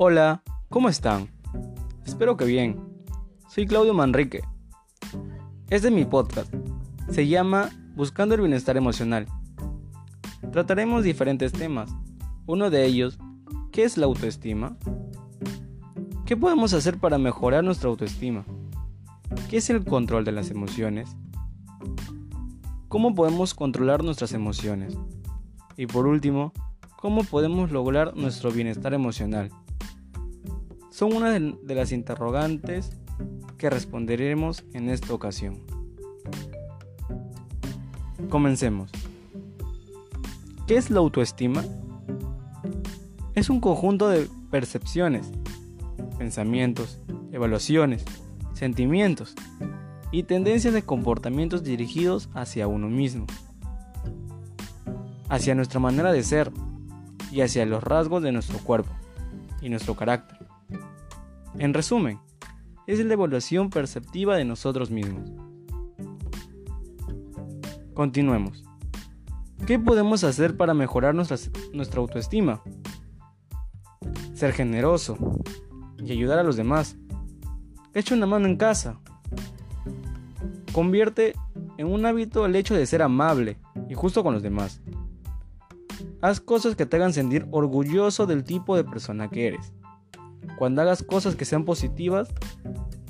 Hola, ¿cómo están? Espero que bien. Soy Claudio Manrique. Este es mi podcast. Se llama Buscando el Bienestar Emocional. Trataremos diferentes temas. Uno de ellos, ¿qué es la autoestima? ¿Qué podemos hacer para mejorar nuestra autoestima? ¿Qué es el control de las emociones? ¿Cómo podemos controlar nuestras emociones? Y por último, ¿cómo podemos lograr nuestro bienestar emocional? Son una de las interrogantes que responderemos en esta ocasión. Comencemos. ¿Qué es la autoestima? Es un conjunto de percepciones, pensamientos, evaluaciones, sentimientos y tendencias de comportamientos dirigidos hacia uno mismo, hacia nuestra manera de ser y hacia los rasgos de nuestro cuerpo y nuestro carácter. En resumen, es la evaluación perceptiva de nosotros mismos. Continuemos. ¿Qué podemos hacer para mejorar nuestra, autoestima? Ser generoso y ayudar a los demás. Echa una mano en casa. Convierte en un hábito el hecho de ser amable y justo con los demás. Haz cosas que te hagan sentir orgulloso del tipo de persona que eres. Cuando hagas cosas que sean positivas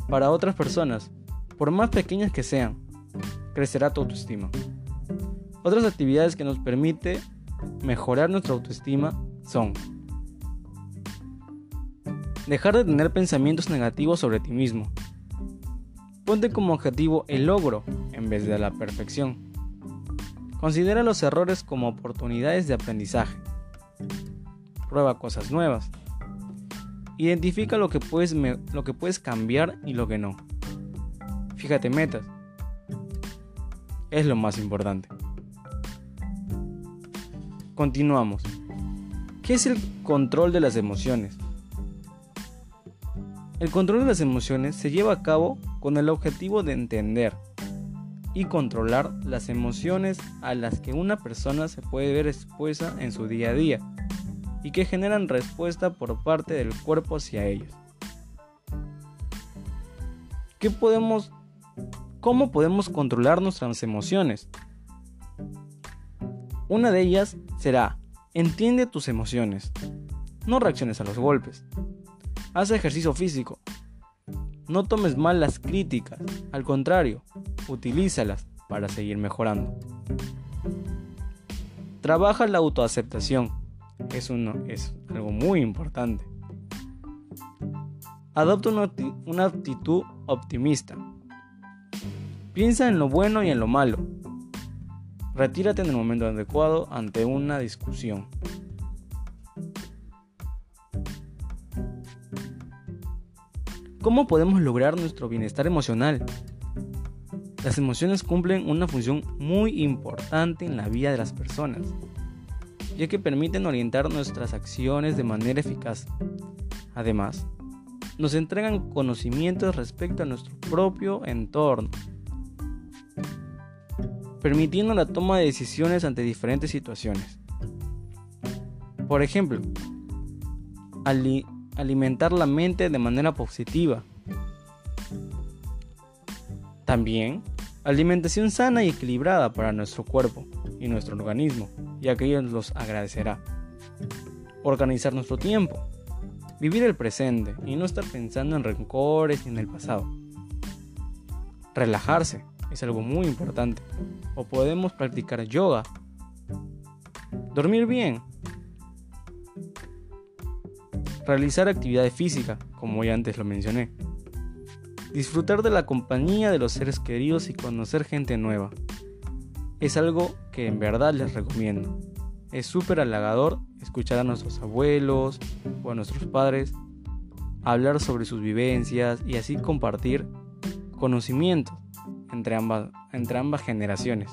para otras personas, por más pequeñas que sean, crecerá tu autoestima. Otras actividades que nos permite mejorar nuestra autoestima son dejar de tener pensamientos negativos sobre ti mismo. Ponte como objetivo el logro en vez de la perfección. Considera los errores como oportunidades de aprendizaje. Prueba cosas nuevas. Identifica lo que puedes, lo que puedes cambiar y lo que no. Fíjate metas. Es lo más importante. Continuamos. ¿Qué es el control de las emociones? El control de las emociones se lleva a cabo con el objetivo de entender y controlar las emociones a las que una persona se puede ver expuesta en su día a día y que generan respuesta por parte del cuerpo hacia ellos. ¿Qué podemos, ¿Cómo podemos controlar nuestras emociones? Una de ellas será, entiende tus emociones. No reacciones a los golpes. Haz ejercicio físico. No tomes mal las críticas, al contrario, utilízalas para seguir mejorando. Trabaja la autoaceptación es, es algo muy importante. Adopta una, una actitud optimista. Piensa en lo bueno y en lo malo. Retírate en el momento adecuado ante una discusión. ¿Cómo podemos lograr nuestro bienestar emocional? Las emociones cumplen una función muy importante en la vida de las personas ya que permiten orientar nuestras acciones de manera eficaz. Además, nos entregan conocimientos respecto a nuestro propio entorno, permitiendo la toma de decisiones ante diferentes situaciones. Por ejemplo, alimentar la mente de manera positiva. También, alimentación sana y equilibrada para nuestro cuerpo y nuestro organismo, ya que ellos los agradecerá. Organizar nuestro tiempo, vivir el presente y no estar pensando en rencores ni en el pasado. Relajarse es algo muy importante. O podemos practicar yoga. Dormir bien. Realizar actividad física, como ya antes lo mencioné. Disfrutar de la compañía de los seres queridos y conocer gente nueva es algo que en verdad les recomiendo. Es súper halagador escuchar a nuestros abuelos o a nuestros padres hablar sobre sus vivencias y así compartir conocimientos entre ambas, entre ambas generaciones.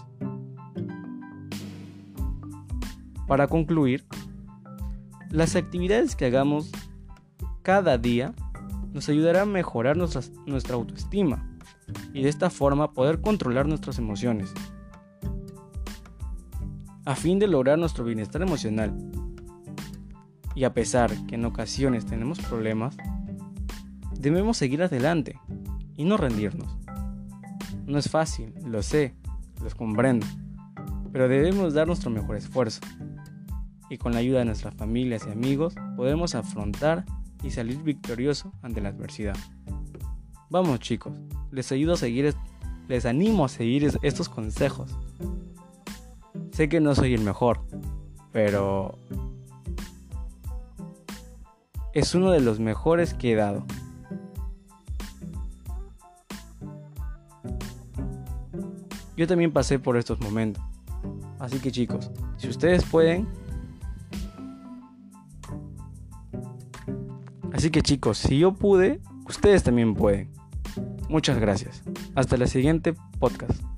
Para concluir, las actividades que hagamos cada día nos ayudará a mejorar nuestra autoestima y de esta forma poder controlar nuestras emociones a fin de lograr nuestro bienestar emocional. Y a pesar que en ocasiones tenemos problemas, debemos seguir adelante y no rendirnos. No es fácil, lo sé, los comprendo, pero debemos dar nuestro mejor esfuerzo. Y con la ayuda de nuestras familias y amigos podemos afrontar y salir victorioso ante la adversidad. Vamos chicos, les ayudo a seguir, les animo a seguir estos consejos. Sé que no soy el mejor, pero es uno de los mejores que he dado. Yo también pasé por estos momentos. Así que chicos, si ustedes pueden... Así que chicos, si yo pude, ustedes también pueden. Muchas gracias. Hasta la siguiente podcast.